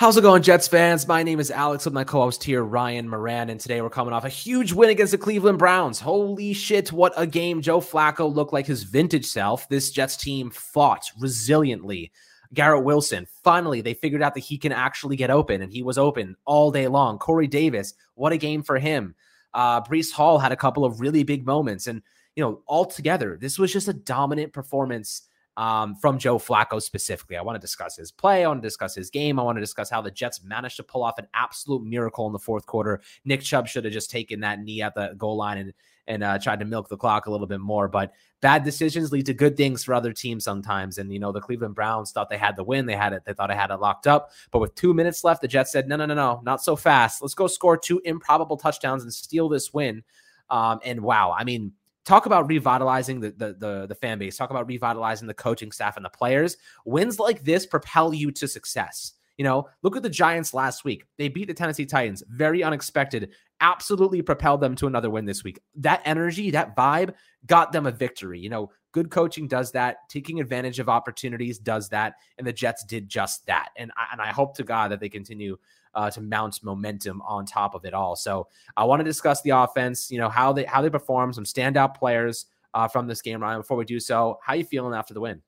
How's it going, Jets fans? My name is Alex with my co host here, Ryan Moran. And today we're coming off a huge win against the Cleveland Browns. Holy shit, what a game. Joe Flacco looked like his vintage self. This Jets team fought resiliently. Garrett Wilson, finally, they figured out that he can actually get open, and he was open all day long. Corey Davis, what a game for him. Uh, Breece Hall had a couple of really big moments. And, you know, altogether, this was just a dominant performance um, from Joe Flacco specifically. I want to discuss his play. I want to discuss his game. I want to discuss how the Jets managed to pull off an absolute miracle in the fourth quarter. Nick Chubb should have just taken that knee at the goal line and and uh, tried to milk the clock a little bit more. But bad decisions lead to good things for other teams sometimes. And you know the Cleveland Browns thought they had the win. They had it. They thought I had it locked up. But with two minutes left, the Jets said, "No, no, no, no, not so fast. Let's go score two improbable touchdowns and steal this win." Um, and wow, I mean talk about revitalizing the, the, the the fan base. Talk about revitalizing the coaching staff and the players. Wins like this propel you to success. You know look at the giants last week. They beat the tennessee titans. Very unexpected. Absolutely propelled them to another win this week. That energy that vibe got them a victory. You know good coaching does that taking advantage of opportunities does that and the jets did just that and I, and I hope to god that they continue uh, to mount momentum on top of it all. So I want to discuss the offense, you know, how they how they perform, some standout players uh, from this game, Ryan. Before we do so, how you feeling after the win?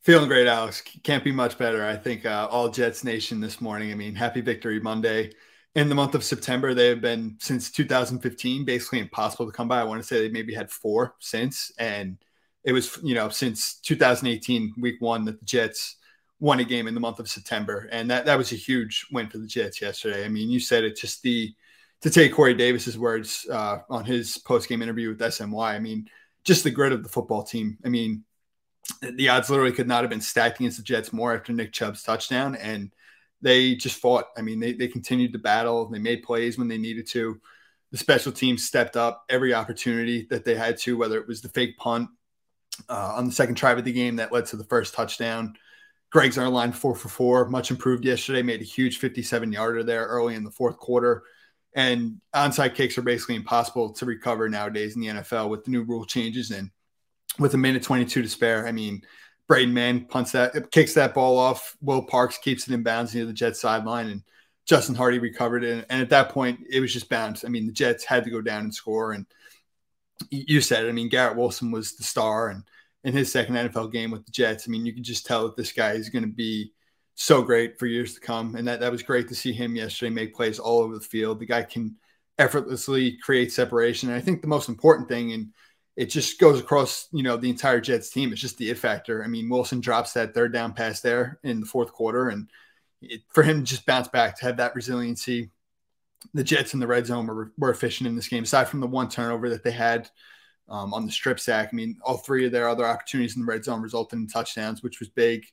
Feeling great, Alex. Can't be much better. I think uh, all Jets Nation this morning. I mean, happy Victory Monday. In the month of September, they have been since 2015 basically impossible to come by. I want to say they maybe had four since, and it was you know since 2018 week one that the Jets won a game in the month of September, and that that was a huge win for the Jets yesterday. I mean, you said it just the to take Corey Davis's words uh, on his post game interview with SNY. I mean, just the grit of the football team. I mean, the odds literally could not have been stacked against the Jets more after Nick Chubb's touchdown, and they just fought. I mean, they they continued to battle. They made plays when they needed to. The special teams stepped up every opportunity that they had to, whether it was the fake punt uh, on the second drive of the game that led to the first touchdown Greg Zuerlein four for four, much improved yesterday. Made a huge 57 yarder there early in the fourth quarter. And onside kicks are basically impossible to recover nowadays in the NFL with the new rule changes and with a minute 22 to spare. I mean, Braden Mann punts that, kicks that ball off. Will Parks keeps it in bounds near the Jets sideline, and Justin Hardy recovered it. And at that point, it was just bounds. I mean, the Jets had to go down and score. And you said. I mean, Garrett Wilson was the star, and in his second NFL game with the Jets. I mean, you can just tell that this guy is going to be so great for years to come. And that, that was great to see him yesterday make plays all over the field. The guy can effortlessly create separation. And I think the most important thing, and it just goes across, you know, the entire Jets team, it's just the it factor. I mean, Wilson drops that third down pass there in the fourth quarter. And it, for him just bounce back, to have that resiliency, the Jets in the red zone were, were efficient in this game, aside from the one turnover that they had um, on the strip sack. I mean, all three of their other opportunities in the red zone resulted in touchdowns, which was big.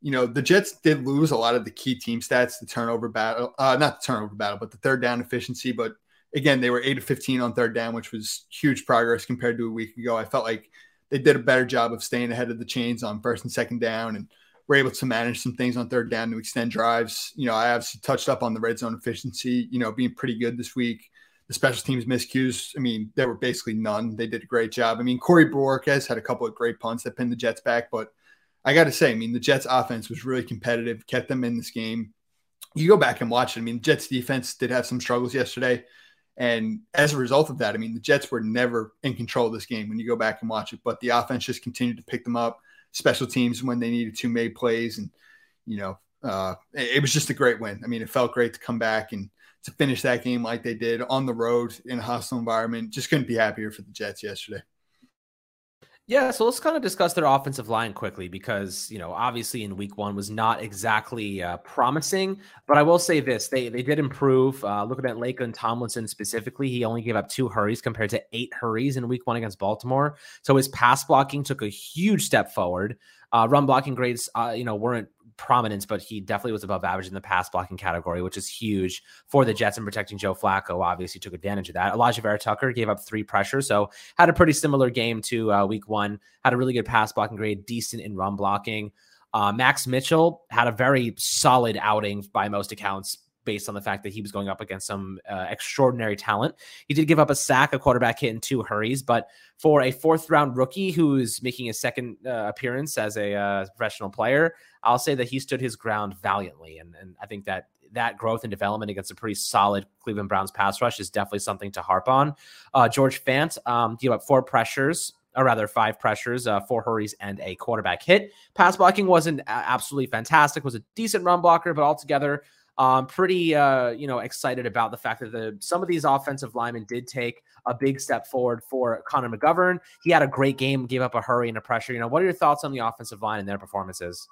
You know, the Jets did lose a lot of the key team stats, the turnover battle, uh, not the turnover battle, but the third down efficiency. But again, they were eight of 15 on third down, which was huge progress compared to a week ago. I felt like they did a better job of staying ahead of the chains on first and second down and were able to manage some things on third down to extend drives. You know, I obviously touched up on the red zone efficiency, you know, being pretty good this week the special teams miscues. I mean, there were basically none. They did a great job. I mean, Corey Bojorquez had a couple of great punts that pinned the Jets back, but I got to say, I mean, the Jets offense was really competitive, kept them in this game. You go back and watch it. I mean, Jets defense did have some struggles yesterday. And as a result of that, I mean, the Jets were never in control of this game when you go back and watch it, but the offense just continued to pick them up. Special teams, when they needed to, made plays. And, you know, uh, it was just a great win. I mean, it felt great to come back and to finish that game like they did on the road in a hostile environment. Just couldn't be happier for the Jets yesterday. Yeah, so let's kind of discuss their offensive line quickly because you know obviously in week one was not exactly uh, promising, but I will say this: they they did improve. Uh, looking at Laken Tomlinson specifically, he only gave up two hurries compared to eight hurries in week one against Baltimore. So his pass blocking took a huge step forward. Uh, run blocking grades, uh, you know, weren't prominence, but he definitely was above average in the pass blocking category, which is huge for the Jets and protecting Joe Flacco. Obviously, took advantage of that. Alijah Vera-Tucker gave up three pressures, so had a pretty similar game to uh, Week One. Had a really good pass blocking grade, decent in run blocking. Uh, Max Mitchell had a very solid outing by most accounts. Based on the fact that he was going up against some uh, extraordinary talent. He did give up a sack, a quarterback hit, and two hurries. But for a fourth round rookie who is making his second uh, appearance as a uh, professional player, I'll say that he stood his ground valiantly. And, and I think that that growth and development against a pretty solid Cleveland Browns pass rush is definitely something to harp on. Uh, George Fant um, gave up four pressures, or rather five pressures, uh, four hurries, and a quarterback hit. Pass blocking wasn't absolutely fantastic, was a decent run blocker, but altogether, um, pretty uh, you know excited about the fact that the some of these offensive linemen did take a big step forward for Connor McGovern. He had a great game, gave up a hurry and a pressure. You know, what are your thoughts on the offensive line and their performances?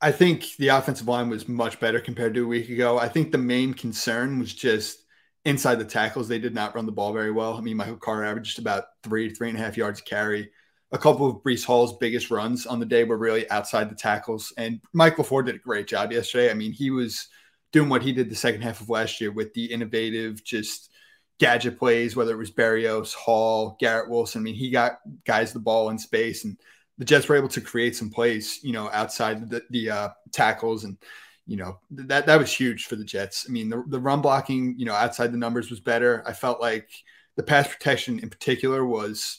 I think the offensive line was much better compared to a week ago. I think the main concern was just inside the tackles. They did not run the ball very well. I mean, Michael Carter averaged about three, three and a half yards carry. A couple of Breece Hall's biggest runs on the day were really outside the tackles. And Mike LaFleur did a great job yesterday. I mean, he was doing what he did the second half of last year with the innovative, just gadget plays, whether it was Berrios, Hall, Garrett Wilson. I mean, he got guys the ball in space and the Jets were able to create some plays, you know, outside the, the uh, tackles and, you know, that, that was huge for the Jets. I mean, the, the run blocking, you know, outside the numbers was better. I felt like the pass protection in particular was,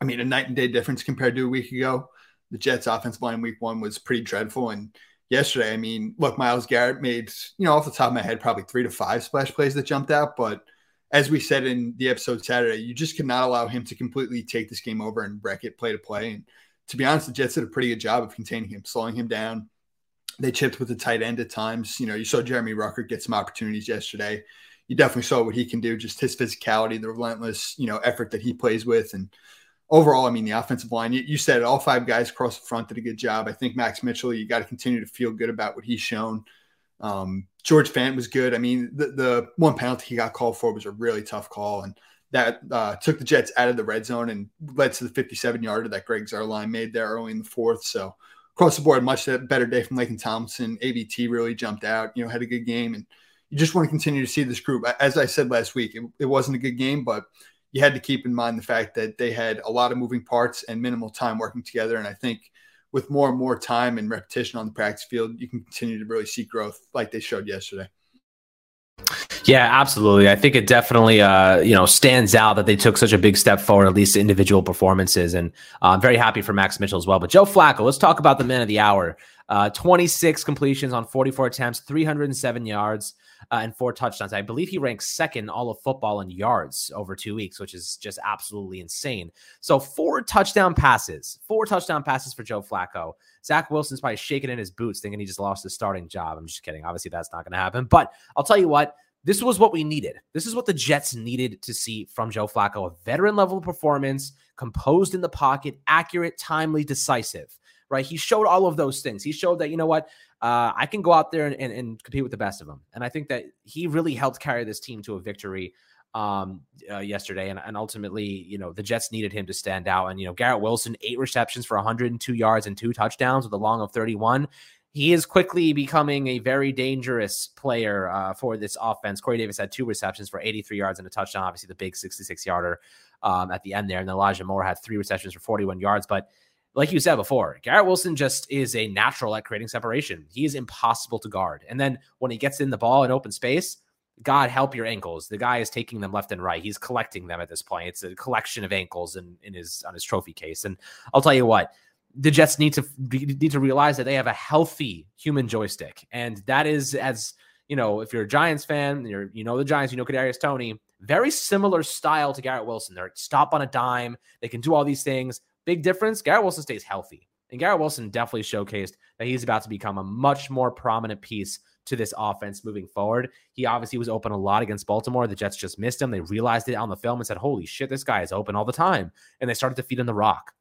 I mean, a night and day difference compared to a week ago. The Jets offensive line week one was pretty dreadful. And yesterday, I mean, look, Myles Garrett made, you know, off the top of my head, probably three to five splash plays that jumped out. But as we said in the episode Saturday, you just cannot allow him to completely take this game over and wreck it play to play. And to be honest, the Jets did a pretty good job of containing him, slowing him down. They chipped with the tight end at times. You know, you saw Jeremy Rucker get some opportunities yesterday. You definitely saw what he can do, just his physicality, the relentless, you know, effort that he plays with. And overall, I mean, the offensive line, you, you said all five guys across the front did a good job. I think Max Mitchell, you got to continue to feel good about what he's shown. Um, George Fant was good. I mean, the, the one penalty he got called for was a really tough call. And that uh, took the Jets out of the red zone and led to the 57 yarder that Greg Zuerlein made there early in the fourth. So across the board, much better day from Laken Thompson. AVT really jumped out, you know, had a good game. And you just want to continue to see this group. As I said last week, it, it wasn't a good game, but you had to keep in mind the fact that they had a lot of moving parts and minimal time working together. And I think with more and more time and repetition on the practice field, you can continue to really see growth like they showed yesterday. Yeah, absolutely. I think it definitely, uh, you know, stands out that they took such a big step forward, at least individual performances, and uh, I'm very happy for Max Mitchell as well. But Joe Flacco, let's talk about the man of the hour. Uh, 26 completions on 44 attempts, 307 yards, uh, and four touchdowns. I believe he ranks second all of football in yards over two weeks, which is just absolutely insane. So four touchdown passes, four touchdown passes for Joe Flacco. Zach Wilson's probably shaking in his boots, thinking he just lost his starting job. I'm just kidding. Obviously, that's not going to happen. But I'll tell you what this was what we needed. This is what the Jets needed to see from Joe Flacco a veteran level performance, composed in the pocket, accurate, timely, decisive, right? He showed all of those things. He showed that, you know what, uh, I can go out there and, and, and, compete with the best of them. And I think that he really helped carry this team to a victory um, uh, yesterday. And, and ultimately, you know, the Jets needed him to stand out. And, you know, Garrett Wilson, eight receptions for 102 yards and two touchdowns with a long of 31 he is quickly becoming a very dangerous player uh, for this offense. Corey Davis had two receptions for 83 yards and a touchdown. Obviously, the big 66 yarder um, at the end there. And Elijah Moore had three receptions for 41 yards. But like you said before, Garrett Wilson just is a natural at creating separation. He is impossible to guard. And then when he gets in the ball in open space, God help your ankles. The guy is taking them left and right. He's collecting them at this point. It's a collection of ankles in, in his on his trophy case. And I'll tell you what, the Jets need to need to realize that they have a healthy human joystick, and that is as you know, if you're a Giants fan, you're you know the Giants, you know Kadarius Toney, very similar style to Garrett Wilson. They're stop on a dime, they can do all these things. Big difference: Garrett Wilson stays healthy, and Garrett Wilson definitely showcased that he's about to become a much more prominent piece to this offense moving forward. He obviously was open a lot against Baltimore. The Jets just missed him. They realized it on the film and said, "Holy shit, this guy is open all the time," and they started to feed him the rock.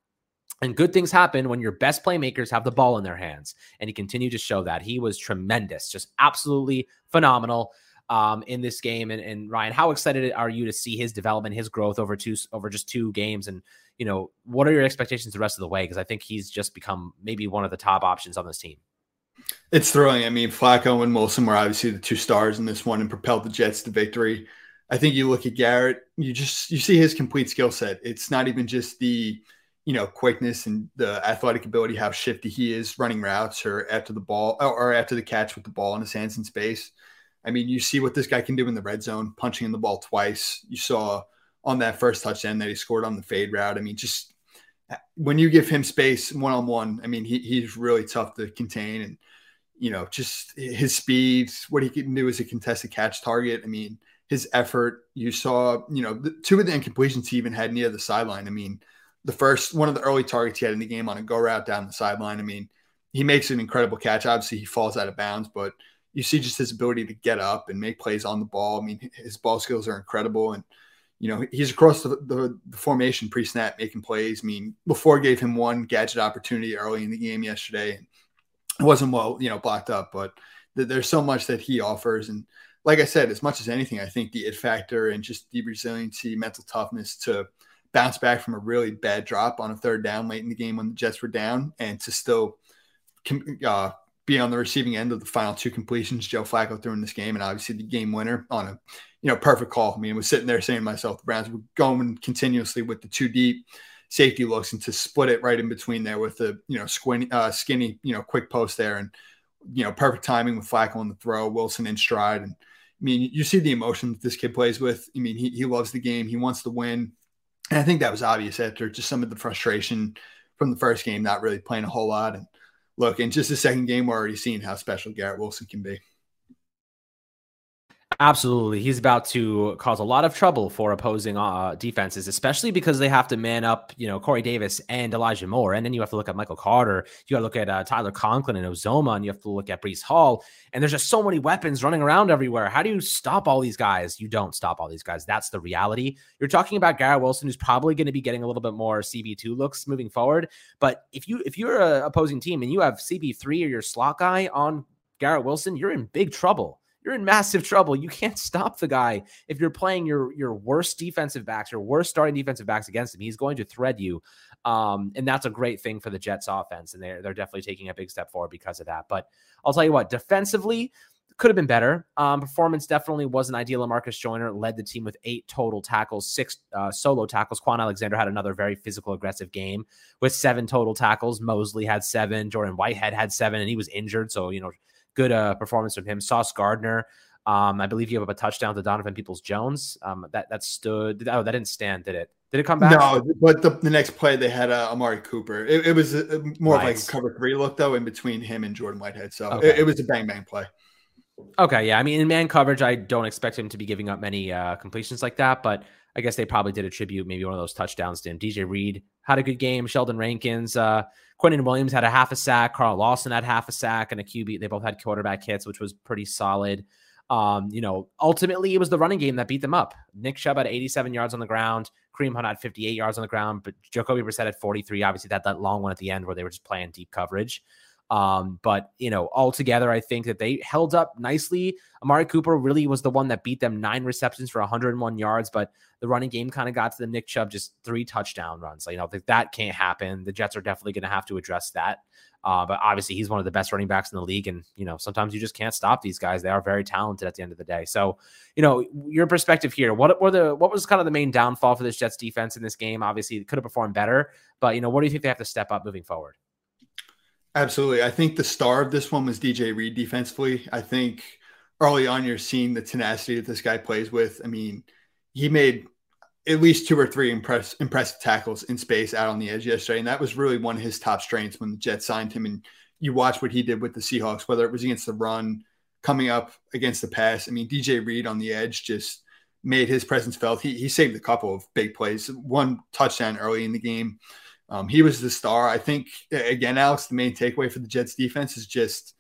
And good things happen when your best playmakers have the ball in their hands. And he continued to show that. He was tremendous, just absolutely phenomenal um, in this game. And, and Ryan, how excited are you to see his development, his growth over two over just two games? And you know, what are your expectations the rest of the way? Because I think he's just become maybe one of the top options on this team. It's thrilling. I mean, Flacco and Wilson were obviously the two stars in this one and propelled the Jets to victory. I think you look at Garrett, you just you see his complete skill set. It's not even just the you know, quickness and the athletic ability, how shifty he is running routes or after the ball or after the catch with the ball in his hands in space. I mean, you see what this guy can do in the red zone, punching in the ball twice. You saw on that first touchdown that he scored on the fade route. I mean, just when you give him space one on one, I mean, he, he's really tough to contain. And, you know, just his speed, what he can do as a contested catch target. I mean, his effort. You saw, you know, the, two of the incompletions he even had near the sideline. I mean, the first one of the early targets he had in the game on a go route down the sideline. I mean, he makes an incredible catch. Obviously, he falls out of bounds, but you see just his ability to get up and make plays on the ball. I mean, his ball skills are incredible. And, you know, he's across the, the, the formation pre snap making plays. I mean, before gave him one gadget opportunity early in the game yesterday. It wasn't well, you know, blocked up, but th- there's so much that he offers. And like I said, as much as anything, I think the it factor and just the resiliency, mental toughness to bounce back from a really bad drop on a third down late in the game when the Jets were down and to still uh, be on the receiving end of the final two completions Joe Flacco threw in this game, and obviously the game winner on a you know perfect call. I mean, I was sitting there saying to myself, the Browns were going continuously with the two deep safety looks and to split it right in between there with the you know squinty, uh, skinny you know quick post there and you know perfect timing with Flacco on the throw, Wilson in stride, and I mean you see the emotion that this kid plays with. I mean he he loves the game, he wants to win, and I think that was obvious after just some of the frustration from the first game, not really playing a whole lot and look, in just the second game, we're already seeing how special Garrett Wilson can be. Absolutely. He's about to cause a lot of trouble for opposing uh, defenses, especially because they have to man up, you know, Corey Davis and Elijah Moore. And then you have to look at Michael Carter. You got to look at uh, Tyler Conklin and Uzomah, and you have to look at Breece Hall. And there's just so many weapons running around everywhere. How do you stop all these guys? You don't stop all these guys. That's the reality. You're talking about Garrett Wilson, who's probably going to be getting a little bit more CB2 looks moving forward. But if you if you're an opposing team and you have CB3 or your slot guy on Garrett Wilson, you're in big trouble you're in massive trouble. You can't stop the guy if you're playing your your worst defensive backs, your worst starting defensive backs against him. He's going to thread you. Um, and that's a great thing for the Jets offense. And they're they're definitely taking a big step forward because of that. But I'll tell you what, defensively, could have been better. Um, performance definitely wasn't ideal. Marcus Joyner led the team with eight total tackles, six uh, solo tackles. Kwon Alexander had another very physical, aggressive game with seven total tackles. Mosley had seven. Jordan Whitehead had seven, and he was injured. So, you know, good uh, performance from him. Sauce Gardner, um, I believe you have a touchdown to Donovan Peoples Jones. Um, that that stood. Oh, that didn't stand, did it? Did it come back? No, but the, the next play they had uh, Amari Cooper. It, it was a, more right. of like a cover three look though, in between him and Jordan Whitehead. So okay. it, it, was a bang bang play. Okay, yeah. I mean, in man coverage, I don't expect him to be giving up many uh, completions like that, but I guess they probably did attribute maybe one of those touchdowns to him. DJ Reed had a good game. Sheldon Rankins, uh, Quinnen Williams had a half a sack. Carl Lawson had half a sack and a QB. They both had quarterback hits, which was pretty solid. Um, you know, ultimately it was the running game that beat them up. Nick Chubb had 87 yards on the ground. Kareem Hunt had 58 yards on the ground, but Jacoby Brissett had 43. Obviously, that that long one at the end where they were just playing deep coverage. Um, but you know, altogether, I think that they held up nicely. Amari Cooper really was the one that beat them nine receptions for 101 yards, but the running game kind of got to the Nick Chubb just three touchdown runs. Like, you know, that can't happen. The Jets are definitely going to have to address that. Uh, but obviously, he's one of the best running backs in the league, and you know, sometimes you just can't stop these guys. They are very talented at the end of the day. So, you know, your perspective here. What were the what was kind of the main downfall for this Jets defense in this game? Obviously, it could have performed better, but you know, what do you think they have to step up moving forward? Absolutely. I think the star of this one was DJ Reed defensively. I think early on you're seeing the tenacity that this guy plays with. I mean, he made at least two or three impress, impressive tackles in space out on the edge yesterday. And that was really one of his top strengths when the Jets signed him. And you watch what he did with the Seahawks, whether it was against the run, coming up against the pass. I mean, DJ Reed on the edge just made his presence felt. He, he saved a couple of big plays, one touchdown early in the game. Um, he was the star. I think again, Alex, the main takeaway for the Jets defense is just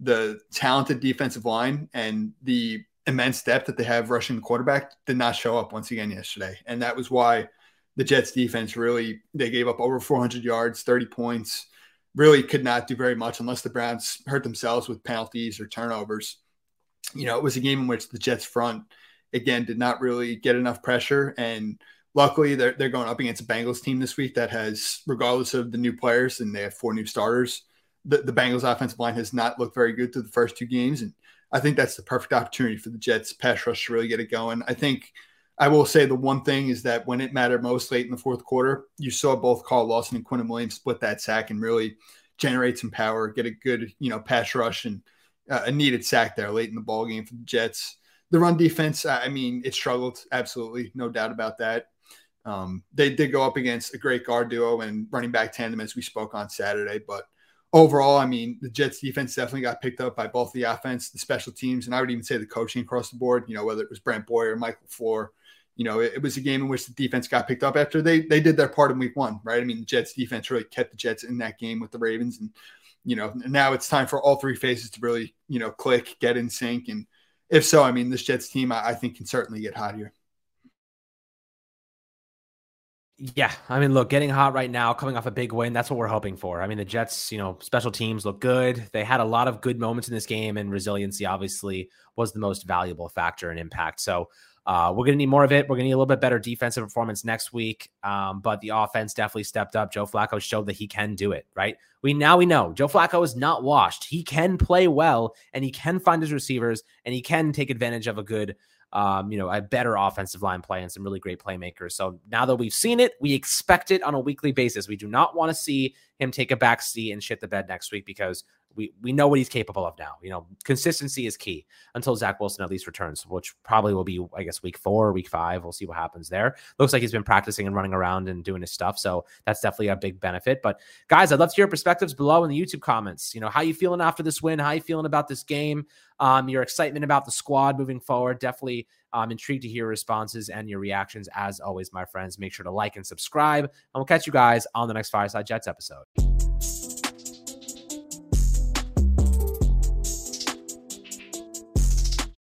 the talented defensive line and the immense depth that they have rushing the quarterback did not show up once again yesterday. And that was why the Jets defense really they gave up over 400 yards, 30 points, really could not do very much unless the Browns hurt themselves with penalties or turnovers. You know, it was a game in which the Jets front again did not really get enough pressure and luckily they're, they're going up against a Bengals team this week that has, regardless of the new players, and they have four new starters. The, the Bengals offensive line has not looked very good through the first two games. And I think that's the perfect opportunity for the Jets pass rush to really get it going. I think I will say the one thing is that when it mattered most late in the fourth quarter, you saw both Carl Lawson and Quinnen Williams split that sack and really generate some power, get a good, you know, pass rush and uh, a needed sack there late in the ball game for the Jets. The run defense, I mean, it struggled absolutely, no doubt about that. Um, they did go up against a great guard duo and running back tandem as we spoke on Saturday, but overall, I mean, the Jets defense definitely got picked up by both the offense, the special teams, and I would even say the coaching across the board. You know, whether it was Brant Boyer Mike LaFleur, you know, it, it, was a game in which the defense got picked up after they they did their part in week one, right? I mean, the Jets defense really kept the Jets in that game with the Ravens, and you know, now it's time for all three phases to really, you know, click, get in sync, and if so, I mean, this Jets team, I, I think, can certainly get hot here. Yeah, I mean, look, getting hot right now, coming off a big win, that's what we're hoping for. I mean, the Jets, you know, special teams look good. They had a lot of good moments in this game, and resiliency obviously was the most valuable factor and impact. So uh, we're going to need more of it. We're going to need a little bit better defensive performance next week. Um, but the offense definitely stepped up. Joe Flacco showed that he can do it, right? We now we know Joe Flacco is not washed. He can play well and he can find his receivers and he can take advantage of a good um, you know, a better offensive line play and some really great playmakers. So now that we've seen it, we expect it on a weekly basis. We do not want to see him take a back seat and shit the bed next week because we we know what he's capable of now. You know, consistency is key until Zach Wilson at least returns, which probably will be, I guess, week four, week five. We'll see what happens there. Looks like he's been practicing and running around and doing his stuff, so that's definitely a big benefit. But guys, I'd love to hear your perspectives below in the YouTube comments. You know, how you feeling after this win? How you feeling about this game? Um, your excitement about the squad moving forward? Definitely I'm intrigued to hear your responses and your reactions. As always, my friends, make sure to like and subscribe, and we'll catch you guys on the next Fireside Jets episode.